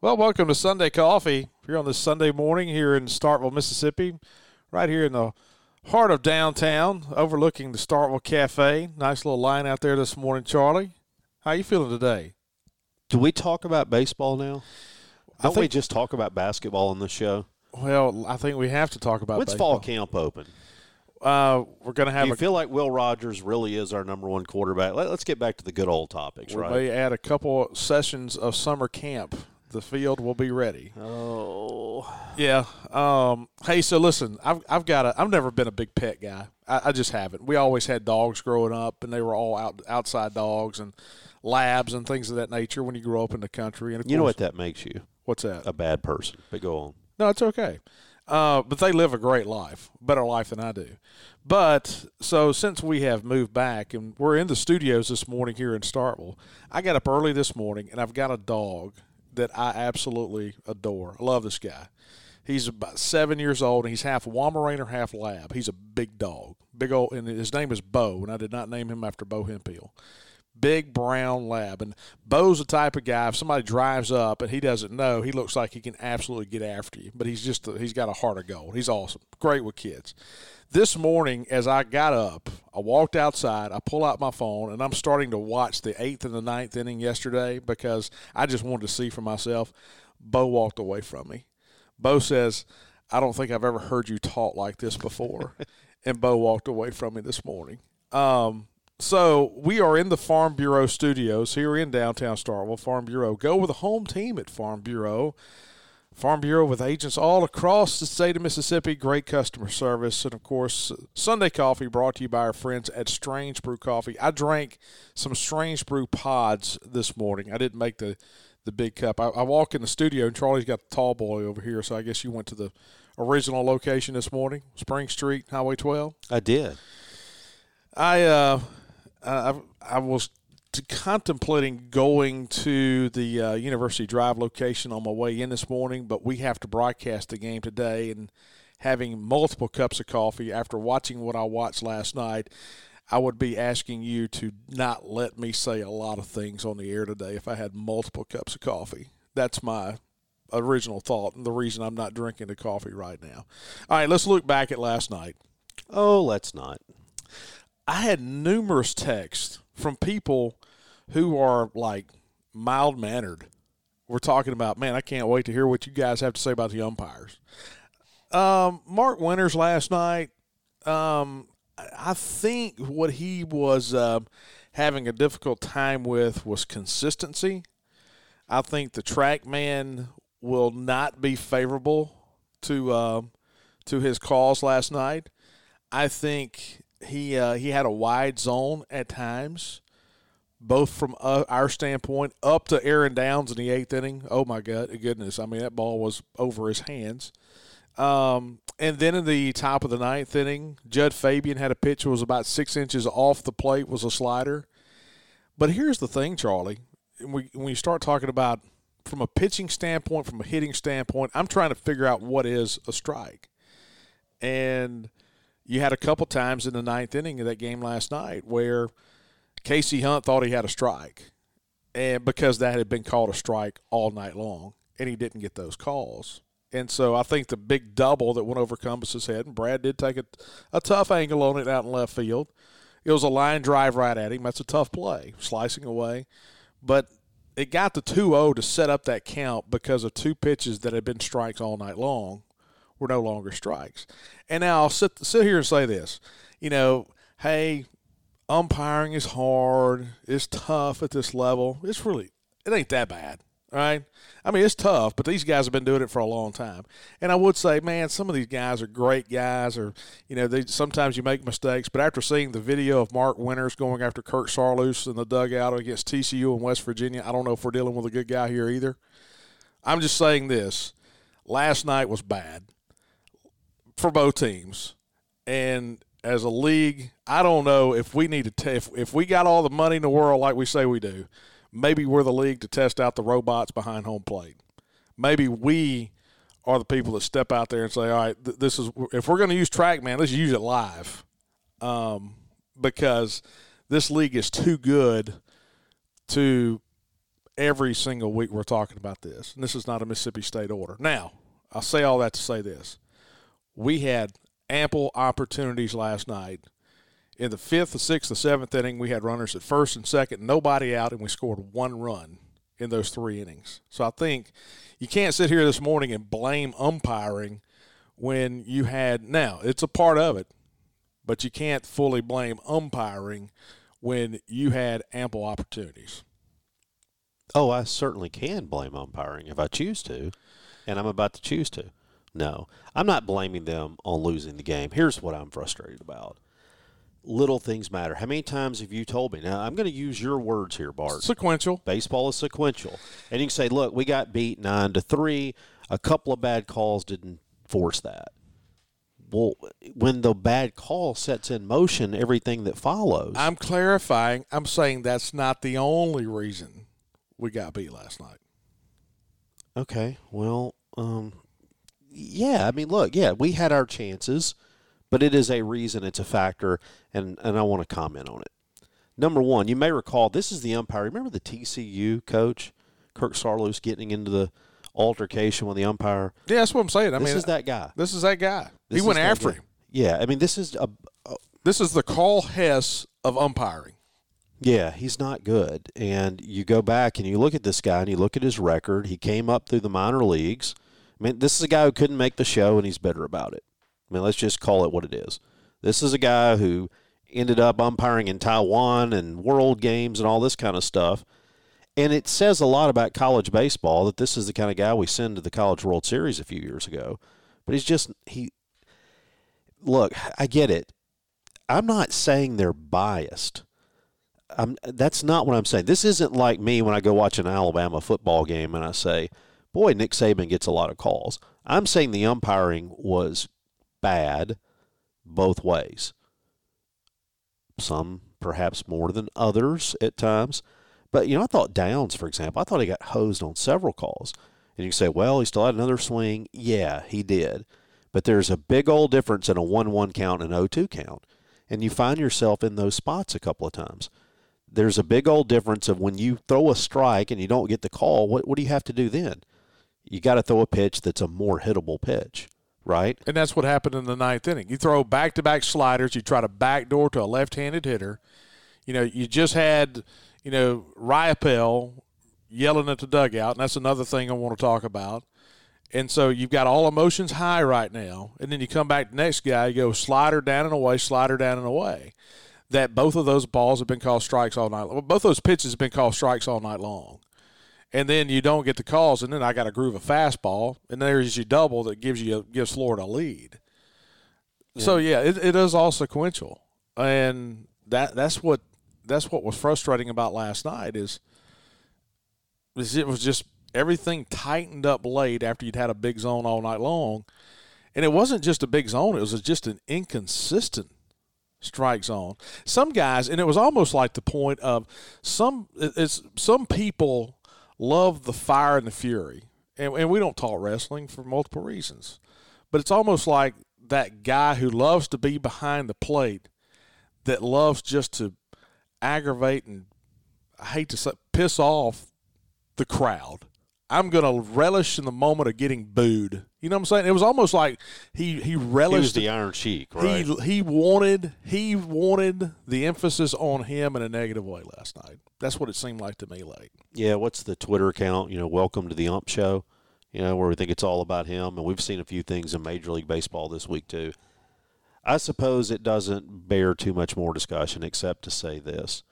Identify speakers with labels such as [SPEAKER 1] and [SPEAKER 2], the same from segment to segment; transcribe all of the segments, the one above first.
[SPEAKER 1] Well, welcome to Sunday Coffee here on this Sunday morning here in Starkville, Mississippi, right here in the heart of downtown, overlooking the Starkville Cafe. Nice little line out there this morning, Charlie. How you feeling today?
[SPEAKER 2] Do we talk about baseball now? Don't
[SPEAKER 1] think-
[SPEAKER 2] we just talk about basketball on the show?
[SPEAKER 1] Well, I think we have to talk about
[SPEAKER 2] When's
[SPEAKER 1] baseball.
[SPEAKER 2] fall camp open?
[SPEAKER 1] Uh, we're going to
[SPEAKER 2] Do
[SPEAKER 1] have
[SPEAKER 2] you
[SPEAKER 1] a
[SPEAKER 2] feel like Will Rogers really is our number one quarterback? Let, us get back to the good old topics,
[SPEAKER 1] we
[SPEAKER 2] right?
[SPEAKER 1] may add a couple sessions of summer camp. The field will be ready.
[SPEAKER 2] Oh,
[SPEAKER 1] Yeah. Um, hey, so listen, I've I've got a I've never been a big pet guy. I, I just haven't. We always had dogs growing up, and they were all out outside dogs and labs and things of that nature. When you grow up in the country, and of
[SPEAKER 2] you know what that makes you?
[SPEAKER 1] What's that?
[SPEAKER 2] A bad person. But go on.
[SPEAKER 1] No, it's okay. Uh, but they live a great life, better life than I do. But so since we have moved back and we're in the studios this morning here in Starkville, I got up early this morning and I've got a dog that I absolutely adore. I love this guy. He's about seven years old and he's half Weimaraner, half Lab. He's a big dog, big old, and his name is Bo, and I did not name him after Bo Hemphill big brown lab. And Bo's the type of guy, if somebody drives up and he doesn't know, he looks like he can absolutely get after you. But he's just, he's got a heart of gold. He's awesome. Great with kids. This morning, as I got up, I walked outside, I pull out my phone, and I'm starting to watch the eighth and the ninth inning yesterday because I just wanted to see for myself. Bo walked away from me. Bo says, I don't think I've ever heard you talk like this before. and Bo walked away from me this morning. Um, so we are in the Farm Bureau studios here in downtown Starkville. Farm Bureau. Go with a home team at Farm Bureau. Farm Bureau with agents all across the state of Mississippi. Great customer service. And of course, Sunday coffee brought to you by our friends at Strange Brew Coffee. I drank some Strange Brew pods this morning. I didn't make the, the big cup. I, I walk in the studio and Charlie's got the tall boy over here. So I guess you went to the original location this morning, Spring Street, Highway 12.
[SPEAKER 2] I did.
[SPEAKER 1] I uh, I, I was contemplating going to the uh, University Drive location on my way in this morning, but we have to broadcast the game today, and having multiple cups of coffee after watching what I watched last night. I would be asking you to not let me say a lot of things on the air today if I had multiple cups of coffee. That's my original thought and the reason I'm not drinking the coffee right now. All right, let's look back at last night.
[SPEAKER 2] Oh, let's not.
[SPEAKER 1] I had numerous texts from people who are like mild mannered. We're talking about, man, I can't wait to hear what you guys have to say about the umpires. Um, Mark Winters last night, um, I think what he was uh, having a difficult time with was consistency. I think the track man will not be favorable to um, to his calls last night. I think he uh, he had a wide zone at times, both from uh, our standpoint up to Aaron Downs in the eighth inning. Oh my god, goodness! I mean that ball was over his hands. Um, and then in the top of the ninth inning, Jud Fabian had a pitch that was about six inches off the plate, was a slider. But here's the thing, Charlie. When, we, when you start talking about from a pitching standpoint, from a hitting standpoint, I'm trying to figure out what is a strike. And you had a couple times in the ninth inning of that game last night where Casey Hunt thought he had a strike, and because that had been called a strike all night long, and he didn't get those calls. And so I think the big double that went over Cumbest's head, and Brad did take a, a tough angle on it out in left field. It was a line drive right at him. That's a tough play, slicing away. But it got the 2 0 to set up that count because of two pitches that had been strikes all night long were no longer strikes. And now I'll sit, sit here and say this you know, hey, umpiring is hard, it's tough at this level. It's really, it ain't that bad. Right. I mean, it's tough, but these guys have been doing it for a long time. And I would say, man, some of these guys are great guys, or, you know, they sometimes you make mistakes. But after seeing the video of Mark Winters going after Kirk Saarloos in the dugout against TCU in West Virginia, I don't know if we're dealing with a good guy here either. I'm just saying this. last night was bad for both teams, and as a league, I don't know if we need to t- if if we got all the money in the world like we say we do, maybe we're the league to test out the robots behind home plate. Maybe we are the people that step out there and say, "All right, th- this is if we're going to use TrackMan, let's use it live," um, because this league is too good to every single week we're talking about this. And this is not a Mississippi State order. Now, I'll say all that to say this: we had ample opportunities last night. In the fifth, the sixth, the seventh inning, we had runners at first and second, nobody out, and we scored one run in those three innings. So I think you can't sit here this morning and blame umpiring when you had now it's a part of it, but you can't fully blame umpiring when you had ample opportunities.
[SPEAKER 2] Oh, I certainly can blame umpiring if I choose to, and I'm about to choose to. No, I'm not blaming them on losing the game. Here's what I'm frustrated about. Little things matter. How many times have you told me? Now, I'm going to use your words here, Bart.
[SPEAKER 1] Sequential.
[SPEAKER 2] Baseball is sequential. And you can say, look, we got beat 9 to 3. A couple of bad calls didn't force that. Well, when the bad call sets in motion everything that follows.
[SPEAKER 1] I'm clarifying. I'm saying that's not the only reason we got beat last night.
[SPEAKER 2] Okay. Well, um, yeah. I mean, look, yeah, we had our chances, but it is a reason, it's a factor, and, and I want to comment on it. Number one, you may recall this is the umpire. Remember the TCU coach, Kirk Saarloos, getting into the altercation with the umpire?
[SPEAKER 1] Yeah, that's what I'm saying. I
[SPEAKER 2] this
[SPEAKER 1] mean,
[SPEAKER 2] is that guy.
[SPEAKER 1] This is that guy.
[SPEAKER 2] This
[SPEAKER 1] he went after
[SPEAKER 2] guy.
[SPEAKER 1] him.
[SPEAKER 2] Yeah. I mean, this is a, a
[SPEAKER 1] This is the Karl Hess of umpiring.
[SPEAKER 2] Yeah, he's not good. And you go back and you look at this guy and you look at his record. He came up through the minor leagues. I mean, this is a guy who couldn't make the show and he's bitter about it. I mean, let's just call it what it is. This is a guy who ended up umpiring in Taiwan and world games and all this kind of stuff. And it says a lot about college baseball that this is the kind of guy we send to the College World Series a few years ago. But he's just he look, I get it. I'm not saying they're biased. I'm, that's not what I'm saying. This isn't like me when I go watch an Alabama football game and I say, boy, Nick Saban gets a lot of calls. I'm saying the umpiring was bad both ways. Some perhaps more than others at times. But, you know, I thought Downs, for example, I thought he got hosed on several calls. And you say, well, he still had another swing. Yeah, he did. But there's a big old difference in a 1 1 count and 0 2 count. And you find yourself in those spots a couple of times there's a big old difference of when you throw a strike and you don't get the call, what, what do you have to do then? You got to throw a pitch that's a more hittable pitch, right?
[SPEAKER 1] And that's what happened in the ninth inning. You throw back to back sliders, you try to backdoor to a left handed hitter. You know, you just had, you know, Riopelle yelling at the dugout, and that's another thing I want to talk about. And so you've got all emotions high right now. And then you come back the next guy, you go slider down and away, slider down and away. That both of those balls have been called strikes all night. Well, both those pitches have been called strikes all night long. And then you don't get the calls, and then I got to groove a fastball, and there's your double that gives you gives Florida a lead. So yeah, it, it is all sequential, and that that's what that's what was frustrating about last night is, is it was just everything tightened up late after you'd had a big zone all night long, and it wasn't just a big zone; it was just an inconsistent strike zone. Some guys, and it was almost like the point of some. It's some people love the fire and the fury, and, and we don't talk wrestling for multiple reasons, but it's almost like that guy who loves to be behind the plate, that loves just to aggravate and I hate to say piss off the crowd. I'm going to relish in the moment of getting booed. You know what I'm saying? It was almost like he he
[SPEAKER 2] He
[SPEAKER 1] relished
[SPEAKER 2] the Iron cheek. right?
[SPEAKER 1] he he wanted he wanted the emphasis on him in a negative way last night. That's what it seemed like to me late.
[SPEAKER 2] yeah, what's the Twitter account? You know, welcome to the Ump Show. You know, where we think it's all about him, and we've seen a few things in Major League Baseball this week too. I suppose it doesn't bear too much more discussion, except to say this: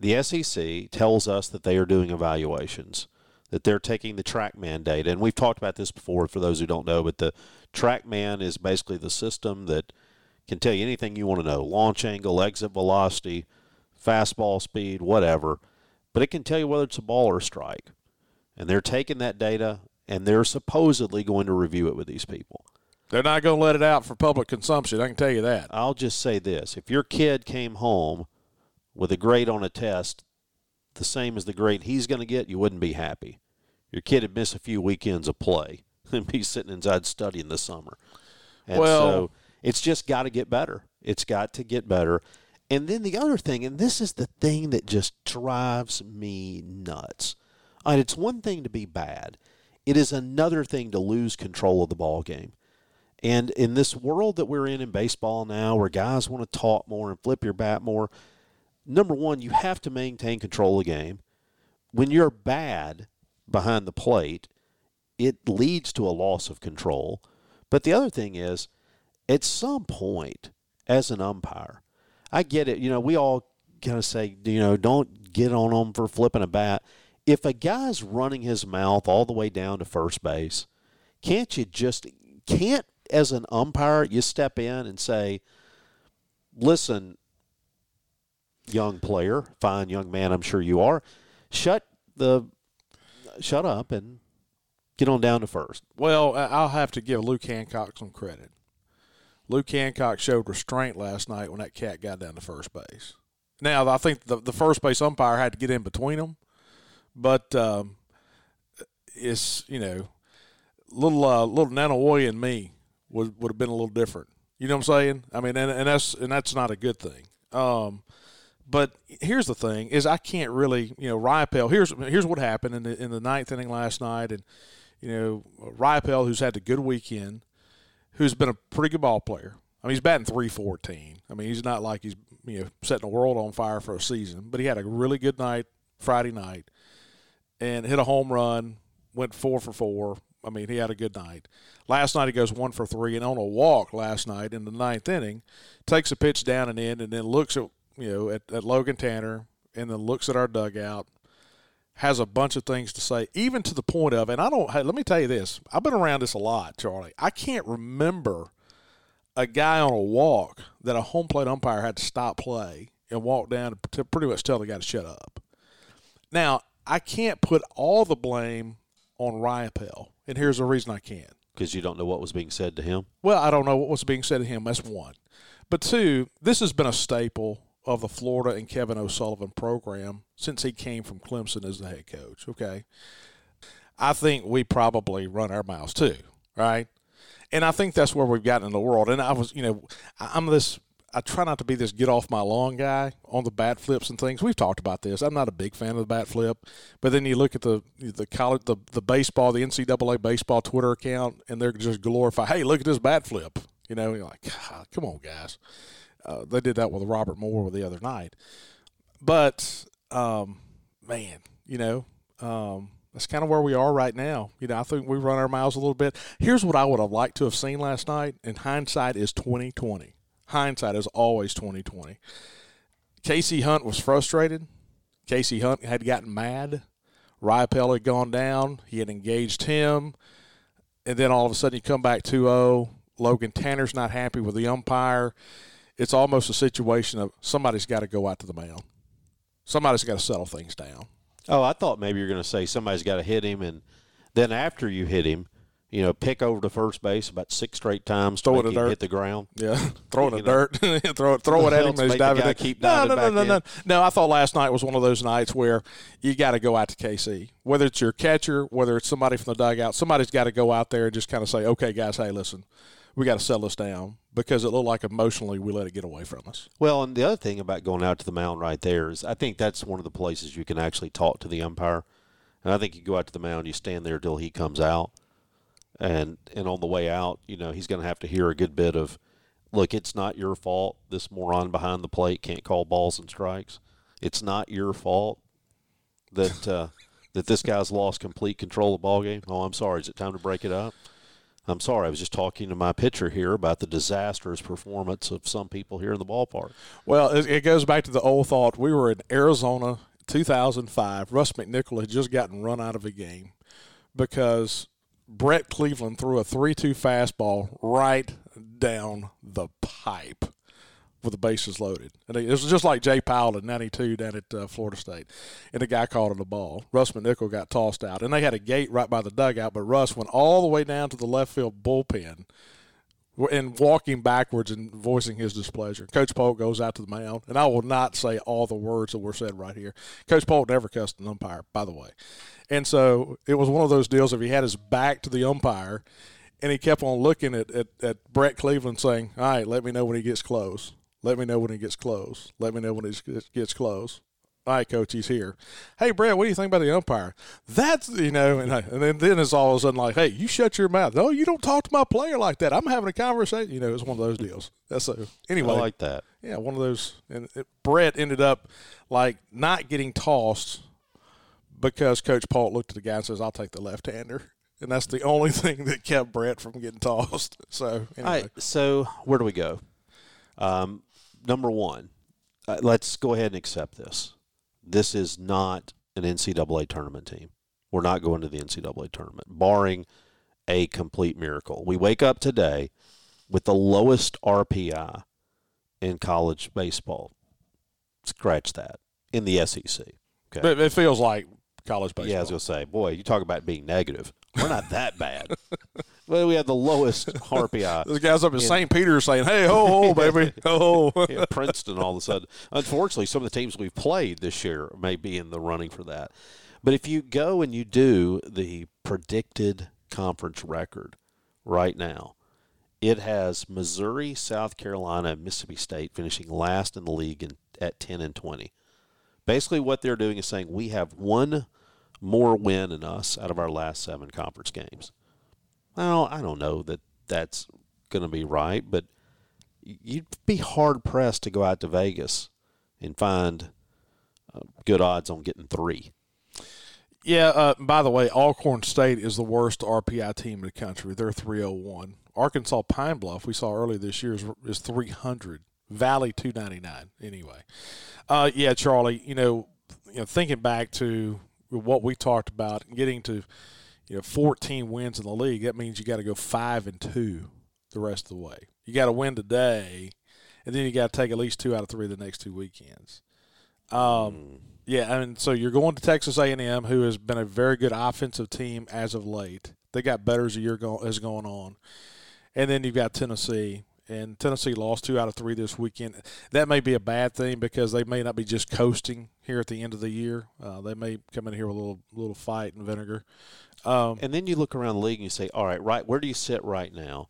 [SPEAKER 2] the SEC tells us that they are doing evaluations, that they're taking the TrackMan data, and we've talked about this before. For those who don't know, but the TrackMan is basically the system that can tell you anything you want to know: launch angle, exit velocity, fastball speed, whatever. But it can tell you whether it's a ball or a strike. And they're taking that data and they're supposedly going to review it with these people.
[SPEAKER 1] They're not going to let it out for public consumption. I can tell you that.
[SPEAKER 2] I'll just say this: if your kid came home with a grade on a test the same as the grade he's going to get, you wouldn't be happy. Your kid would miss a few weekends of play and be sitting inside studying this summer. And
[SPEAKER 1] Well-
[SPEAKER 2] so it's just got to get better. It's got to get better. And then the other thing, and this is the thing that just drives me nuts. And it's one thing to be bad. It is another thing to lose control of the ball game. And in this world that we're in in baseball now, where guys want to talk more and flip your bat more, number one, you have to maintain control of the game. When you're bad behind the plate, it leads to a loss of control. But the other thing is, at some point, as an umpire, I get it. You know, we all kind of say, you know, don't get on them for flipping a bat. If a guy's running his mouth all the way down to first base, can't you just can't as an umpire you step in and say, listen, young player, fine young man, I'm sure you are, shut the shut up and get on down to first.
[SPEAKER 1] Well, I'll have to give Luke Hancock some credit. Luke Hancock showed restraint last night when that cat got down to first base. Now, I think the, the first base umpire had to get in between them, but um, it's you know, little uh, little Nanawoy and me would would have been a little different. You know what I'm saying? I mean, and, and that's and that's not a good thing. Um, but here's the thing: is I can't really, you know, Riopelle. Here's here's what happened in the in the ninth inning last night, and you know, Riopelle, who's had a good weekend, who's been a pretty good ball player. I mean, he's batting 314. I mean, he's not like he's, you know, setting the world on fire for a season, but he had a really good night Friday night and hit a home run, went four for four. I mean, he had a good night. Last night he goes one for three and on a walk last night in the ninth inning, takes a pitch down and in, and then looks at you know at, at Logan Tanner and then looks at our dugout has a bunch of things to say, even to the point of, and I don't, hey, let me tell you this. I've been around this a lot, Charlie. I can't remember a guy on a walk that a home plate umpire had to stop play and walk down to pretty much tell the guy to shut up. Now, I can't put all the blame on Riopelle, and here's the reason I can't.
[SPEAKER 2] Because you don't know what was being said to him.
[SPEAKER 1] Well, I don't know what was being said to him. That's one. But two, this has been a staple of the Florida and Kevin O'Sullivan program since he came from Clemson as the head coach. Okay. I think we probably run our mouths too, right? And I think that's where we've gotten in the world. And I was, you know, I'm this. I try not to be this get off my lawn guy on the bat flips and things. We've talked about this. I'm not a big fan of the bat flip, but then you look at the the college, the the baseball, the NCAA baseball Twitter account, and they're just glorify. Hey, look at this bat flip. You know, you're like, God, come on, guys. Uh, they did that with Robert Moore the other night. But um, man, you know, um, that's kind of where we are right now. You know, I think we run our mouths a little bit. Here's what I would have liked to have seen last night, and hindsight is twenty twenty. Hindsight is always twenty twenty. Casey Hunt was frustrated. Casey Hunt had gotten mad. Riopelle had gone down. He had engaged him. And then all of a sudden you come back 2 0. Logan Tanner's not happy with the umpire. It's almost a situation of somebody's got to go out to the mound. Somebody's got to settle things down.
[SPEAKER 2] Oh, I thought maybe you're going to say somebody's got to hit him, and then after you hit him, you know, pick over to first base about six straight times,
[SPEAKER 1] Throw it
[SPEAKER 2] hit the ground.
[SPEAKER 1] Yeah, throw it in the dirt, throw it, throw it at him. He's
[SPEAKER 2] the
[SPEAKER 1] diving in.
[SPEAKER 2] keep
[SPEAKER 1] no, no, no, no, no, no. I thought last night was one of those nights where you got to go out to KC, whether it's your catcher, whether it's somebody from the dugout. Somebody's got to go out there and just kind of say, "Okay, guys, hey, listen, we got to settle this down," because it looked like emotionally we let it get away from us.
[SPEAKER 2] Well, and the other thing about going out to the mound right there is I think that's one of the places you can actually talk to the umpire. And I think you go out to the mound, you stand there till he comes out. And and on the way out, you know, he's going to have to hear a good bit of, look, it's not your fault. This moron behind the plate can't call balls and strikes. It's not your fault that uh, that this guy's lost complete control of the ball game. Oh, I'm sorry. Is it time to break it up? I'm sorry. I was just talking to my pitcher here about the disastrous performance of some people here in the ballpark.
[SPEAKER 1] Well, it, goes back to the old thought. We were in Arizona, 2005. Russ McNichol had just gotten run out of a game because Brett Cleveland threw a 3 2 fastball right down the pipe with the bases loaded. And it was just like Jay Powell in 92 down at uh, Florida State. And the guy called it a ball. Russ McNichol got tossed out. And they had a gate right by the dugout, but Russ went all the way down to the left field bullpen and walking backwards and voicing his displeasure. Coach Polk goes out to the mound, and I will not say all the words that were said right here. Coach Polk never cussed an umpire, by the way. And so it was one of those deals if he had his back to the umpire and he kept on looking at, at, at Brett Cleveland saying, All right, let me know when he gets close. Let me know when he gets close. Let me know when he gets close. All right, coach, he's here. Hey, Brett, what do you think about the umpire? That's you know, and, I, and then then it's all of a sudden like, hey, you shut your mouth. No, you don't talk to my player like that. I'm having a conversation. You know, it's one of those deals. That's so. Anyway,
[SPEAKER 2] I like that.
[SPEAKER 1] Yeah, one of those. And it, Brett ended up like not getting tossed because Coach Polk looked at the guy and says, "I'll take the left-hander." And that's the only thing that kept Brett from getting tossed. So, anyway.
[SPEAKER 2] All right, so where do we go? Um, number one, uh, let's go ahead and accept this. This is not an NCAA tournament team. We're not going to the NCAA tournament, barring a complete miracle. We wake up today with the lowest RPI in college baseball. Scratch that in the SEC.
[SPEAKER 1] Okay. But it feels like college baseball.
[SPEAKER 2] Yeah, I was to say, boy, you talk about being negative. We're not that bad. well, we have the lowest RPI.
[SPEAKER 1] Uh, this guy's up in, in St. Peter saying, "Hey, ho, ho, baby, ho."
[SPEAKER 2] yeah, Princeton, all of a sudden. Unfortunately, some of the teams we've played this year may be in the running for that. But if you go and you do the predicted conference record right now, it has Missouri, South Carolina, and Mississippi State finishing last in the league in, at 10 and 20. Basically, what they're doing is saying we have one more win in us out of our last seven conference games. Well, I don't know that that's going to be right, but you'd be hard pressed to go out to Vegas and find uh, good odds on getting three.
[SPEAKER 1] Yeah. Uh, by the way, Alcorn State is the worst RPI team in the country. They're 301. Arkansas Pine Bluff, we saw earlier this year, is, is 300. Valley 299. Anyway, uh, yeah, Charlie. You know, you know, thinking back to what we talked about, getting to you know 14 wins in the league, that means you got to go five and two the rest of the way. You got to win today, and then you got to take at least two out of three the next two weekends. Um, mm. Yeah, and so you're going to Texas A&M, who has been a very good offensive team as of late. They got better as the year go, is going on, and then you've got Tennessee, and Tennessee lost two out of three this weekend. That may be a bad thing because they may not be just coasting here at the end of the year. Uh, they may come in here with a little little fight and vinegar.
[SPEAKER 2] Um, and then you look around the league and you say, all right, right, where do you sit right now?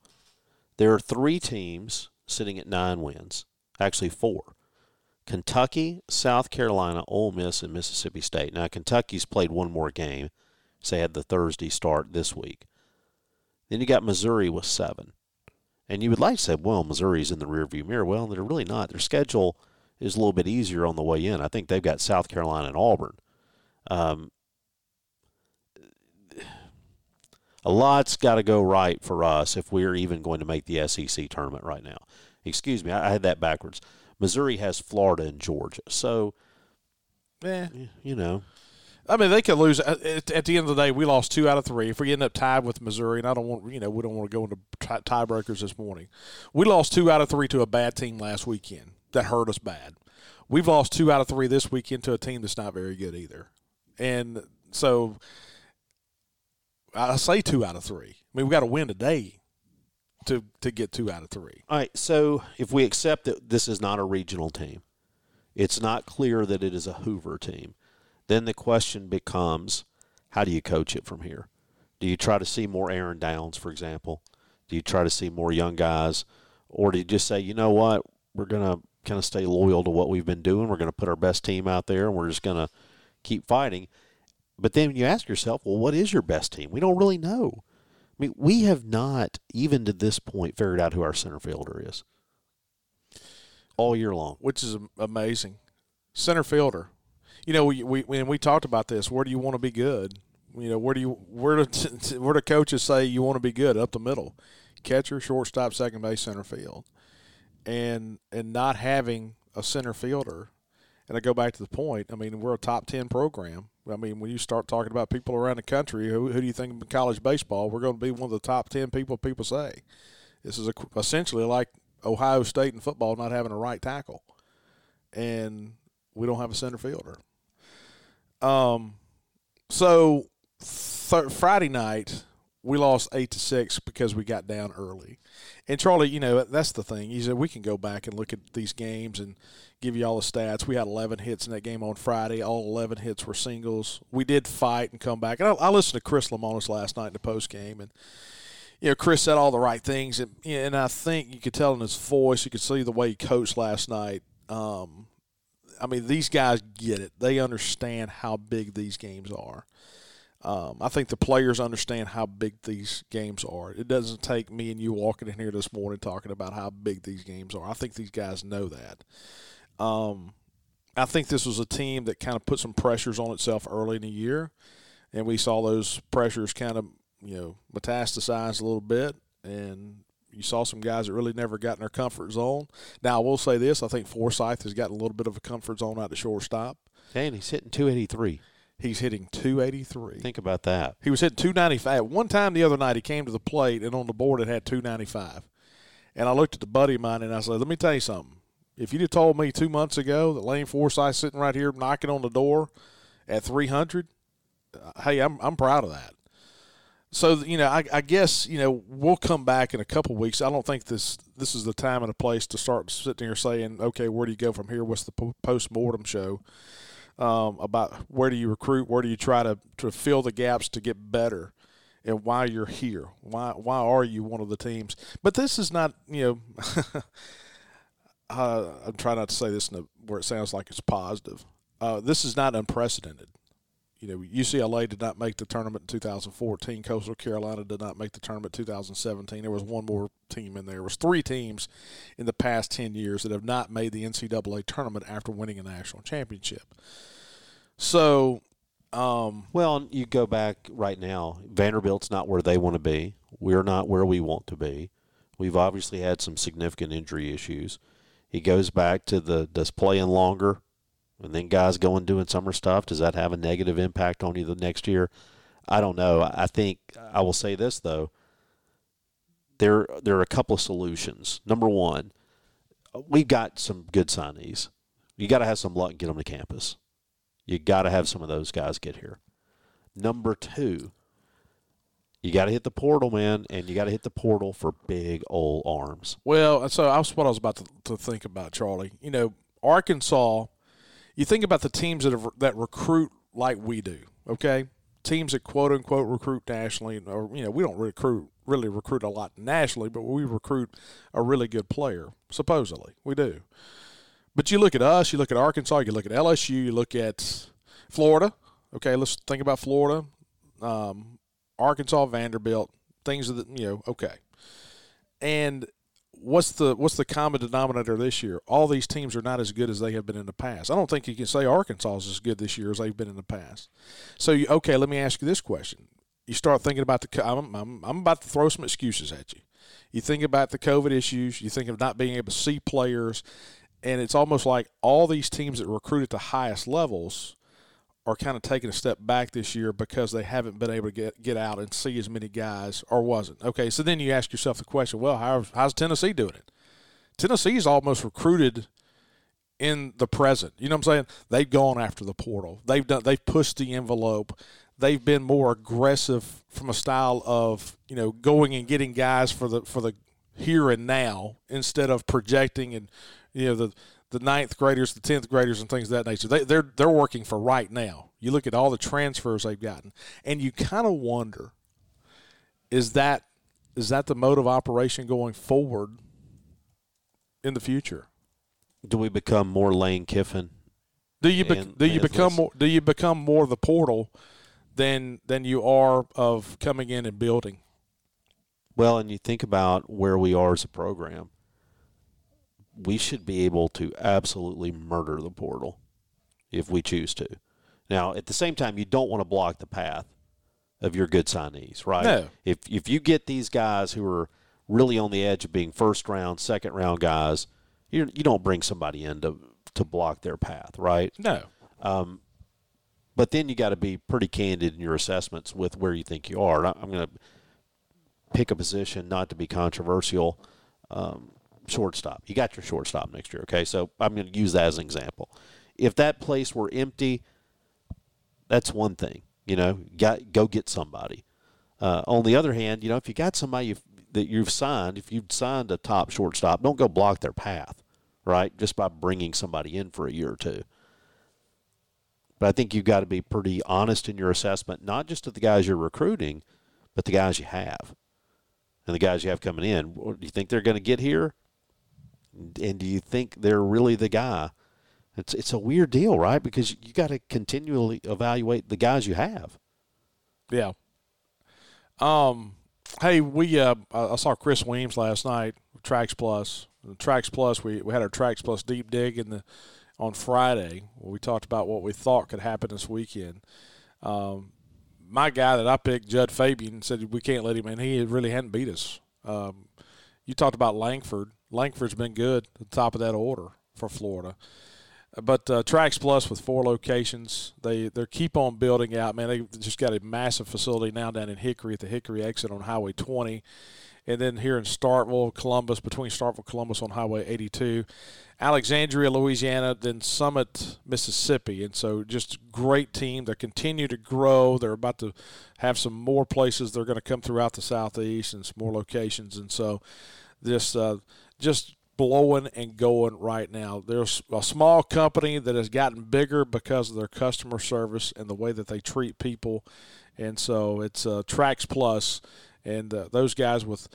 [SPEAKER 2] There are three teams sitting at nine wins, actually four. Kentucky, South Carolina, Ole Miss, and Mississippi State. Now Kentucky's played one more game, so they had the Thursday start this week. Then you got Missouri with seven. And you would like to say, well, Missouri's in the rearview mirror. Well, they're really not. Their schedule is a little bit easier on the way in. I think they've got South Carolina and Auburn. Um, a lot's got to go right for us if we're even going to make the SEC tournament right now. Excuse me, I, I had that backwards. Missouri has Florida and Georgia. So,
[SPEAKER 1] yeah,
[SPEAKER 2] you know,
[SPEAKER 1] I mean, they could lose. Uh, at, at, the end of the day, we lost two out of three. If we end up tied with Missouri, and I don't want, you know, we don't want to go into tiebreakers this morning. We lost two out of three to a bad team last weekend that hurt us bad. We've lost two out of three this weekend to a team that's not very good either. And so I say two out of three. I mean, we got to win today to to get two out of three.
[SPEAKER 2] All right. So if we accept that this is not a regional team, it's not clear that it is a Hoover team then the question becomes how do you coach it from here? Do you try to see more Aaron Downs, for example? Do you try to see more young guys? Or do you just say, you know what, we're going to kind of stay loyal to what we've been doing? We're going to put our best team out there and we're just going to keep fighting. But then you ask yourself, well, what is your best team? We don't really know. I mean, we have not, even to this point, figured out who our center fielder is all year long.
[SPEAKER 1] Which is amazing. Center fielder you know, we, we when we talked about this, where do you want to be good? You know, where do you where do where do coaches say you want to be good up the middle, catcher, shortstop, second base, center field, and and not having a center fielder. And I go back to the point. I mean, we're a top ten program. I mean, when you start talking about people around the country, who, who do you think in college baseball? We're going to be one of the top ten people people say. This is a, essentially like Ohio State in football not having a right tackle, and we don't have a center fielder. Um, so th- Friday night we lost eight to six because we got down early. And Charlie, you know that's the thing. He said we can go back and look at these games and give you all the stats. We had 11 hits in that game on Friday. All 11 hits were singles. We did fight and come back. And I, I listened to Chris Lemonis last night in the post game, and you know Chris said all the right things, and, and I think you could tell in his voice, you could see the way he coached last night. Um, I mean, these guys get it. They understand how big these games are. Um, I think the players understand how big these games are. It doesn't take me and you walking in here this morning talking about how big these games are. I think these guys know that. Um, I think this was a team that kind of put some pressures on itself early in the year, and we saw those pressures kind of you know metastasize a little bit, and you saw some guys that really never got in their comfort zone. Now I will say this: I think Forsythe has gotten a little bit of a comfort zone out the shortstop.
[SPEAKER 2] And he's hitting 283.
[SPEAKER 1] He's hitting 283.
[SPEAKER 2] Think about that.
[SPEAKER 1] He was hitting 295. One time the other night, he came to the plate, and on the board it had 295. And I looked at the buddy of mine, and I said, "Let me tell you something. If you'd have told me two months ago that Lane Forsythe sitting right here knocking on the door at 300, uh, hey, I'm I'm proud of that." So you know, I, I guess you know we'll come back in a couple weeks. I don't think this this is the time and a place to start sitting here saying, "Okay, where do you go from here? What's the post mortem show?" um, about where do you recruit, where do you try to, to fill the gaps to get better, and why you're here. Why why are you one of the teams? But this is not you know. uh, I'm trying not to say this in a, where it sounds like it's positive. Uh, this is not unprecedented. You know, UCLA did not make the tournament in 2014. Coastal Carolina did not make the tournament in 2017. There was one more team in there. There was three teams in the past 10 years that have not made the NCAA tournament after winning a national championship. So, um,
[SPEAKER 2] well, you go back right now. Vanderbilt's not where they want to be. We're not where we want to be. We've obviously had some significant injury issues. He goes back to the does playing longer and then guys going doing summer stuff, does that have a negative impact on you the next year? I don't know. I think I will say this though. There there are a couple of solutions. Number one, we've got some good signees. You got to have some luck and get them to campus. You got to have some of those guys get here. Number two, you got to hit the portal, man, and you got to hit the portal for big old arms.
[SPEAKER 1] Well, so that's what I was about to, to think about, Charlie. You know, Arkansas you think about the teams that have, that recruit like we do. Okay, teams that quote unquote recruit nationally, or you know, we don't recruit really recruit a lot nationally, but we recruit a really good player. Supposedly, we do. But you look at us, you look at Arkansas, you look at LSU, you look at Florida. Okay, let's think about Florida, um, Arkansas, Vanderbilt, things that you know. Okay, and what's the what's the common denominator this year? All these teams are not as good as they have been in the past. I don't think you can say Arkansas is as good this year as they've been in the past. So, you, okay, let me ask you this question: You start thinking about the I'm, I'm, I'm about to throw some excuses at you. You think about the COVID issues. You think of not being able to see players, and it's almost like all these teams that recruit at the highest levels are kind of taking a step back this year because they haven't been able to get get out and see as many guys, or wasn't. Okay, so then you ask yourself the question: Well, how, how's Tennessee doing it? Tennessee's almost recruited in the present. You know what I'm saying? They've gone after the portal. They've done. They've pushed the envelope. They've been more aggressive from a style of you know going and getting guys for the for the here and now instead of projecting and you know the the ninth graders, the tenth graders, and things of that nature. They, they're they're working for right now. You look at all the transfers they've gotten, and you kind of wonder: is that is that the mode of operation going forward in the future?
[SPEAKER 2] Do we become more Lane Kiffin?
[SPEAKER 1] Do you be, do you become more do you become more the portal than than you are of coming in and building?
[SPEAKER 2] Well, and you think about where we are as a program we should be able to absolutely murder the portal if we choose to. Now, at the same time, you don't want to block the path of your good signees, right?
[SPEAKER 1] No.
[SPEAKER 2] If if you get these guys who are really on the edge of being first round, second round guys, you you don't bring somebody in to to block their path, right?
[SPEAKER 1] No.
[SPEAKER 2] Um, but then you got to be pretty candid in your assessments with where you think you are. I'm going to pick a position not to be controversial. Um, shortstop. You got your shortstop next year, okay? So I'm going to use that as an example. If that place were empty, that's one thing. You know, got go get somebody. Uh, on the other hand, you know, if you got somebody you've, that you've signed, if you've signed a top shortstop, don't go block their path, right? Just by bringing somebody in for a year or two. But I think you've got to be pretty honest in your assessment, not just of the guys you're recruiting, but the guys you have and the guys you have coming in. Do you think they're going to get here? And do you think they're really the guy? It's it's a weird deal, right? Because you got to continually evaluate the guys you have.
[SPEAKER 1] Yeah. Um. Hey, we uh, I saw Chris Weems last night. Trax Plus, Trax Plus. We we had our Trax Plus deep dig in the on Friday. We talked about what we thought could happen this weekend. Um, my guy that I picked, Jud Fabian, said we can't let him in. He really hadn't beat us. Um, you talked about Langford. Langford's been good at the top of that order for Florida. But uh, Trax Plus with four locations, they they keep on building out. Man, they just got a massive facility now down in Hickory at the Hickory exit on Highway 20, and then here in Starkville, Columbus, between Starkville, Columbus on Highway 82, Alexandria, Louisiana, then Summit, Mississippi, and so just great team. They continue to grow. They're about to have some more places. They're going to come throughout the southeast and some more locations, and so this uh, just blowing and going right now. There's a small company that has gotten bigger because of their customer service and the way that they treat people. And so it's uh, Trax Plus, and uh, those guys with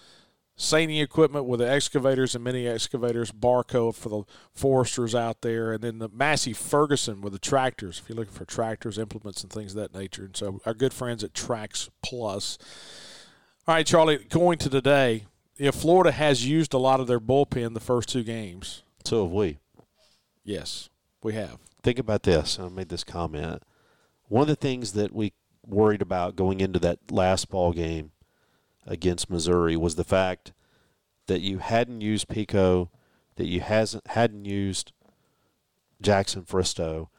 [SPEAKER 1] SANY equipment with the excavators and mini excavators, Barko for the foresters out there, and then the Massey Ferguson with the tractors. If you're looking for tractors, implements, and things of that nature. And so our good friends at Trax Plus. All right, Charlie, going to today, know, Florida has used a lot of their bullpen the first two games.
[SPEAKER 2] So have we.
[SPEAKER 1] Yes, we have.
[SPEAKER 2] Think about this. I made this comment. One of the things that we worried about going into that last ball game against Missouri was the fact that you hadn't used Pico, that you hasn't hadn't used Jackson Fristoe,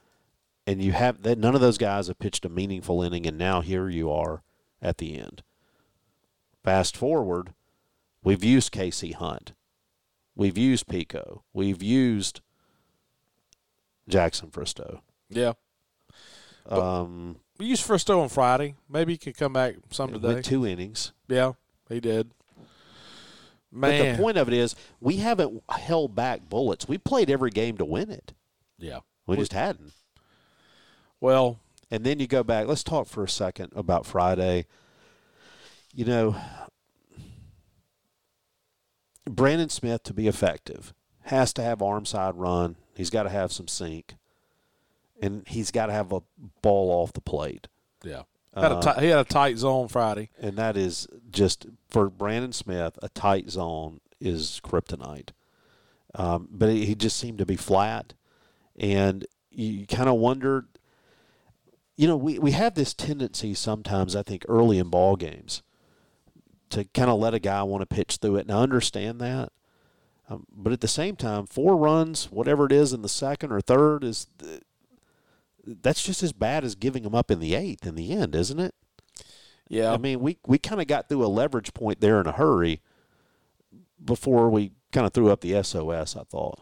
[SPEAKER 2] and you have that none of those guys have pitched a meaningful inning, and now here you are at the end. Fast forward, We've used Casey Hunt. We've used Pico. We've used Jackson Fristoe.
[SPEAKER 1] Yeah.
[SPEAKER 2] Um,
[SPEAKER 1] we used Fristoe on Friday. Maybe he could come back some today.
[SPEAKER 2] Two innings.
[SPEAKER 1] Yeah, he did. Man.
[SPEAKER 2] But the point of it is, we haven't held back bullets. We played every game to win it.
[SPEAKER 1] Yeah.
[SPEAKER 2] We, we just hadn't.
[SPEAKER 1] Well,
[SPEAKER 2] and then you go back. Let's talk for a second about Friday. You know, Brandon Smith to be effective has to have arm side run. He's got to have some sink, and he's got to have a ball off the plate.
[SPEAKER 1] Yeah, had uh, t- he had a tight zone Friday,
[SPEAKER 2] and that is just for Brandon Smith. A tight zone is kryptonite. Um, but he just seemed to be flat, and you kind of wondered. You know, we, we have this tendency sometimes, I think, early in ball games to kind of let a guy want to pitch through it. And I understand that. Um, but at the same time, four runs, whatever it is in the second or third, is that's just as bad as giving them up in the eighth in the end, isn't it?
[SPEAKER 1] Yeah.
[SPEAKER 2] I mean, we, we kind of got through a leverage point there in a hurry before we kind of threw up the SOS, I thought.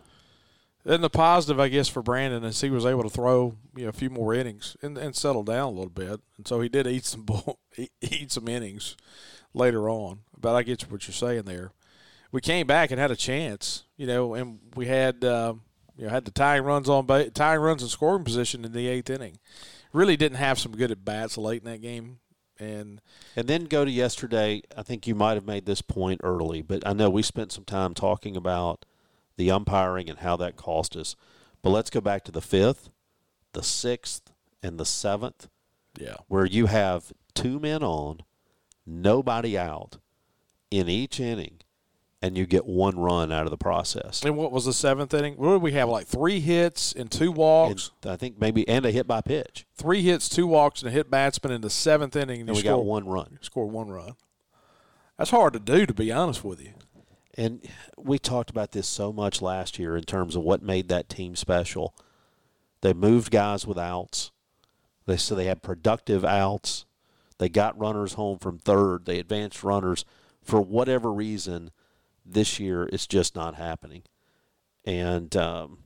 [SPEAKER 1] Then the positive, I guess, for Brandon is he was able to throw you know, a few more innings and, and settle down a little bit, and so he did eat some bull, eat some innings later on. But I get what you're saying there. We came back and had a chance, you know, and we had uh, you know had the tying runs on ba- tying runs in scoring position in the eighth inning. Really didn't have some good at bats late in that game, and
[SPEAKER 2] and then go to yesterday. I think you might have made this point early, but I know we spent some time talking about the umpiring and how that cost us. But let's go back to the fifth, the sixth, and the seventh.
[SPEAKER 1] Yeah,
[SPEAKER 2] where you have two men on nobody out in each inning, and you get one run out of the process.
[SPEAKER 1] And what was the seventh inning? What did we have? Like three hits and two walks.
[SPEAKER 2] And I think maybe and a hit by pitch.
[SPEAKER 1] Three hits, two walks, and a hit batsman in the seventh inning.
[SPEAKER 2] And, and we score, got one run.
[SPEAKER 1] Score one run. That's hard to do, to be honest with you.
[SPEAKER 2] And we talked about this so much last year in terms of what made that team special. They moved guys with outs. They so they had productive outs. They got runners home from third. They advanced runners. For whatever reason, This year, it's just not happening. And um,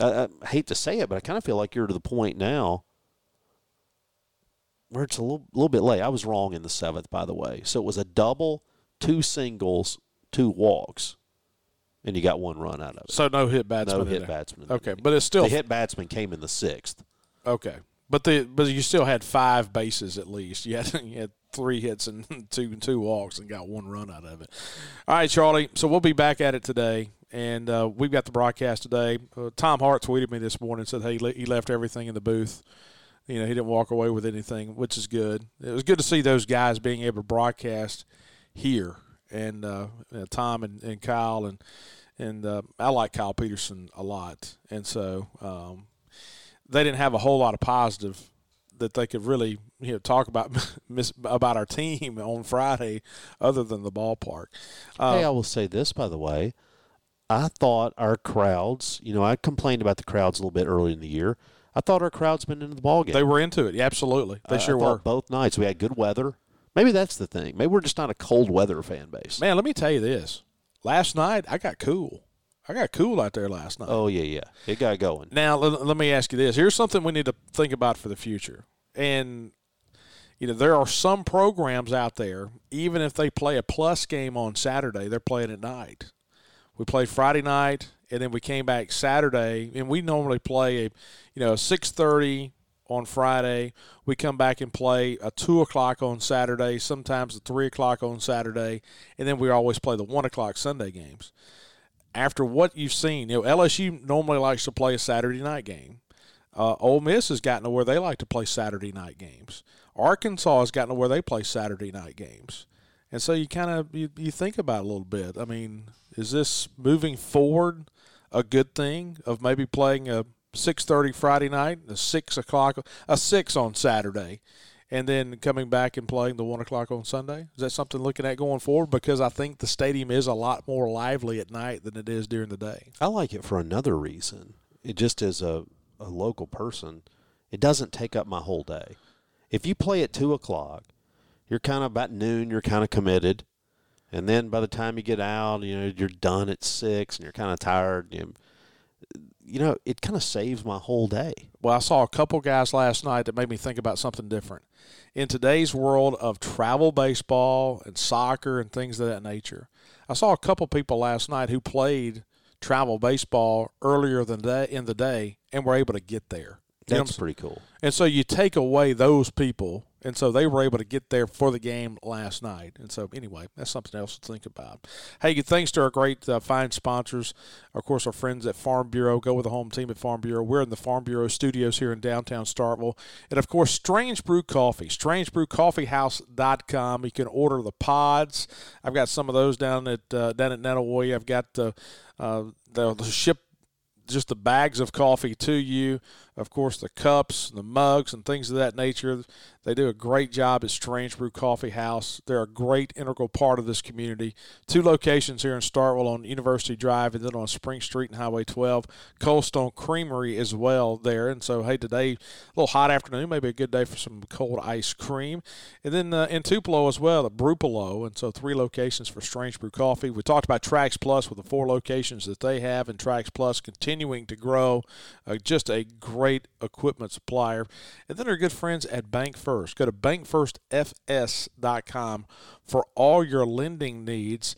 [SPEAKER 2] I, I hate to say it, but I kind of feel like you're to the point now where it's a little, little bit late. I was wrong in the seventh, by the way. So it was a double, two singles, two walks, and you got one run out of it.
[SPEAKER 1] So no hit batsman.
[SPEAKER 2] no hit
[SPEAKER 1] there.
[SPEAKER 2] batsman.
[SPEAKER 1] Okay, but it's still
[SPEAKER 2] the hit batsman came in the sixth.
[SPEAKER 1] okay. But the but you still had five bases at least. You had you had three hits and two two walks and got one run out of it. All right, Charlie. So we'll be back at it today, and uh, we've got the broadcast today. Uh, Tom Hart tweeted me this morning and said, "Hey, he left everything in the booth." You know, he didn't walk away with anything, which is good. It was good to see those guys being able to broadcast here, and uh, you know, Tom and, and Kyle and and uh, I like Kyle Peterson a lot, and so um, they didn't have a whole lot of positive that they could really you know talk about miss, about our team on Friday, other than the ballpark. Uh,
[SPEAKER 2] hey, I will say this, by the way. I thought our crowds, you know, I complained about the crowds a little bit early in the year. I thought our crowds been into the ball game.
[SPEAKER 1] they were into it, yeah, absolutely. They
[SPEAKER 2] I-
[SPEAKER 1] sure
[SPEAKER 2] I
[SPEAKER 1] were.
[SPEAKER 2] Both nights we had good weather. Maybe that's the thing. Maybe we're just not a cold weather fan base.
[SPEAKER 1] Man, let me tell you this: last night I got cool. I got cool out there last night.
[SPEAKER 2] Oh yeah, yeah, it got going.
[SPEAKER 1] Now, let, let me ask you this. Here's something we need to think about for the future. And, you know, there are some programs out there, even if they play a plus game on Saturday, they're playing at night. We played Friday night, and then we came back Saturday, and we normally play a, you know, 6.30 on Friday. We come back and play a 2 o'clock on Saturday, sometimes a 3 o'clock on Saturday, and then we always play the 1 o'clock Sunday games after what you've seen, you know, LSU normally likes to play a Saturday night game. Uh, Ole Miss has gotten to where they like to play Saturday night games. Arkansas has gotten to where they play Saturday night games. And so you kind of you, you think about a little bit. I mean, is this moving forward a good thing of maybe playing a six thirty Friday night, a six o'clock, a six on Saturday, and then coming back and playing the one o'clock on Sunday? Is that something looking at going forward? Because I think the stadium is a lot more lively at night than it is during the day.
[SPEAKER 2] I like it for another reason. It just as a, a local person, it doesn't take up my whole day. If you play at two o'clock, you're kind of about noon. You're kind of committed, and then by the time you get out, you know you're done at six, and you're kind of tired. You, you know, it kind of saves my whole day.
[SPEAKER 1] Well, I saw a couple guys last night that made me think about something different. In today's world of travel baseball and soccer and things of that nature, I saw a couple people last night who played travel baseball earlier than day, in the day and were able to get there.
[SPEAKER 2] That's pretty cool.
[SPEAKER 1] and so you take away those people, and so they were able to get there for the game last night. And so anyway, that's something else to think about. Hey, thanks to our great uh, fine sponsors, of course, our friends at Farm Bureau. Go with the home team at Farm Bureau. We're in the Farm Bureau studios here in downtown Starkville, and of course, Strange Brew Coffee. StrangeBrewCoffeehouse.com. You can order the pods. I've got some of those down at uh, down at Nettlewoy. I've got uh, uh, the, the ship just the bags of coffee to you. Of course, the cups, the mugs, and things of that nature. They do a great job at Strange Brew Coffee House. They're a great integral part of this community. Two locations here in Starkville on University Drive and then on Spring Street and Highway 12. Cold Stone Creamery as well there. And so, hey, today, a little hot afternoon, maybe a good day for some cold ice cream. And then uh, in Tupelo as well, at Brupelo. And so, three locations for Strange Brew Coffee. We talked about Trax Plus with the four locations that they have, and Trax Plus continuing to grow. Uh, just a great equipment supplier. And then our good friends at Bank First. Go to bankfirstfs.com for all your lending needs.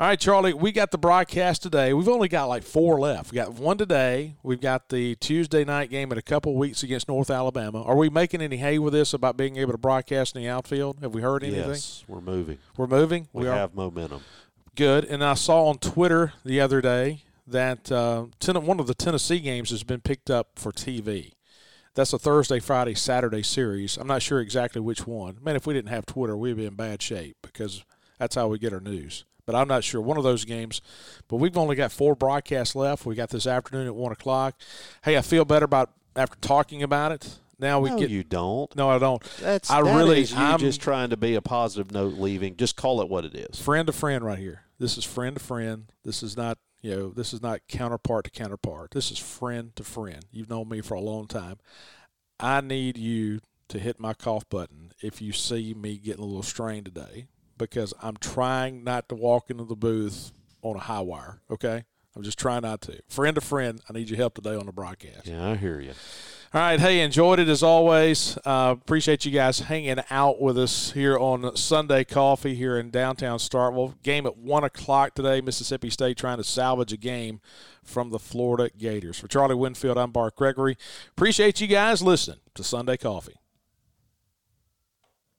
[SPEAKER 1] All right, Charlie, we got the broadcast today. We've only got like four left. We got one today. We've got the Tuesday night game in a couple weeks against North Alabama. Are we making any hay with this about being able to broadcast in the outfield? Have we heard anything?
[SPEAKER 2] Yes, we're moving.
[SPEAKER 1] We're moving.
[SPEAKER 2] We,
[SPEAKER 1] are
[SPEAKER 2] have momentum.
[SPEAKER 1] good. And I saw on Twitter the other day that uh, ten- one of the Tennessee games has been picked up for TV. That's a Thursday, Friday, Saturday series. I'm not sure exactly which one. Man, if we didn't have Twitter, we'd be in bad shape because that's how we get our news. But I'm not sure. One of those games. But we've only got four broadcasts left. We got this afternoon at 1 o'clock. Hey, I feel better about after talking about it. Now we
[SPEAKER 2] no,
[SPEAKER 1] get.
[SPEAKER 2] you don't.
[SPEAKER 1] no, I don't.
[SPEAKER 2] That's
[SPEAKER 1] I
[SPEAKER 2] that
[SPEAKER 1] really.
[SPEAKER 2] is you
[SPEAKER 1] I'm,
[SPEAKER 2] just trying to be a positive note leaving. Just call it what it is.
[SPEAKER 1] friend to friend right here. This is friend to friend. This is not you know this is not counterpart to counterpart. This is friend to friend. You've known me for a long time. I need you to hit my cough button if you see me getting a little strained today because I'm trying not to walk into the booth on a high wire. Okay, I'm just trying not to. Friend to friend, I need your help today on the broadcast.
[SPEAKER 2] Yeah, I hear you.
[SPEAKER 1] All right. Hey, enjoyed it as always. Uh, appreciate you guys hanging out with us here on Sunday Coffee here in downtown Starkville. Game at 1 o'clock today. Mississippi State trying to salvage a game from the Florida Gators. For Charlie Winfield, I'm Bart Gregory. Appreciate you guys listening to Sunday Coffee.